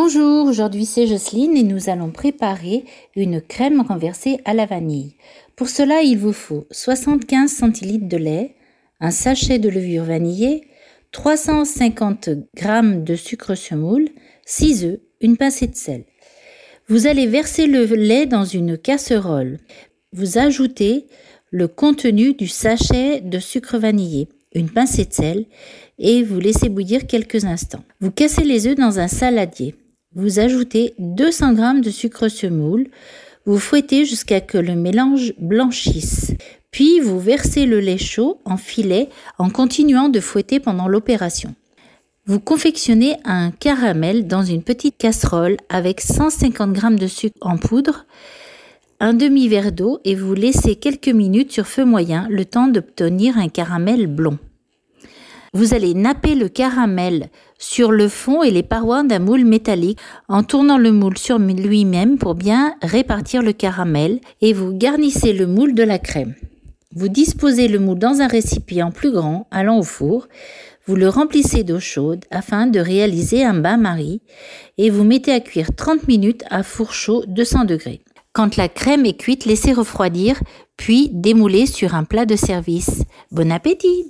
Bonjour, aujourd'hui c'est Jocelyne et nous allons préparer une crème renversée à la vanille. Pour cela, il vous faut 75 cl de lait, un sachet de levure vanillée, 350 g de sucre semoule, 6 œufs, une pincée de sel. Vous allez verser le lait dans une casserole. Vous ajoutez le contenu du sachet de sucre vanillé, une pincée de sel et vous laissez bouillir quelques instants. Vous cassez les œufs dans un saladier. Vous ajoutez 200 g de sucre semoule. Vous fouettez jusqu'à que le mélange blanchisse. Puis vous versez le lait chaud en filet en continuant de fouetter pendant l'opération. Vous confectionnez un caramel dans une petite casserole avec 150 g de sucre en poudre, un demi-verre d'eau et vous laissez quelques minutes sur feu moyen le temps d'obtenir un caramel blond. Vous allez napper le caramel sur le fond et les parois d'un moule métallique en tournant le moule sur lui-même pour bien répartir le caramel et vous garnissez le moule de la crème. Vous disposez le moule dans un récipient plus grand allant au four. Vous le remplissez d'eau chaude afin de réaliser un bain-marie et vous mettez à cuire 30 minutes à four chaud 200 degrés. Quand la crème est cuite, laissez refroidir, puis démoulez sur un plat de service. Bon appétit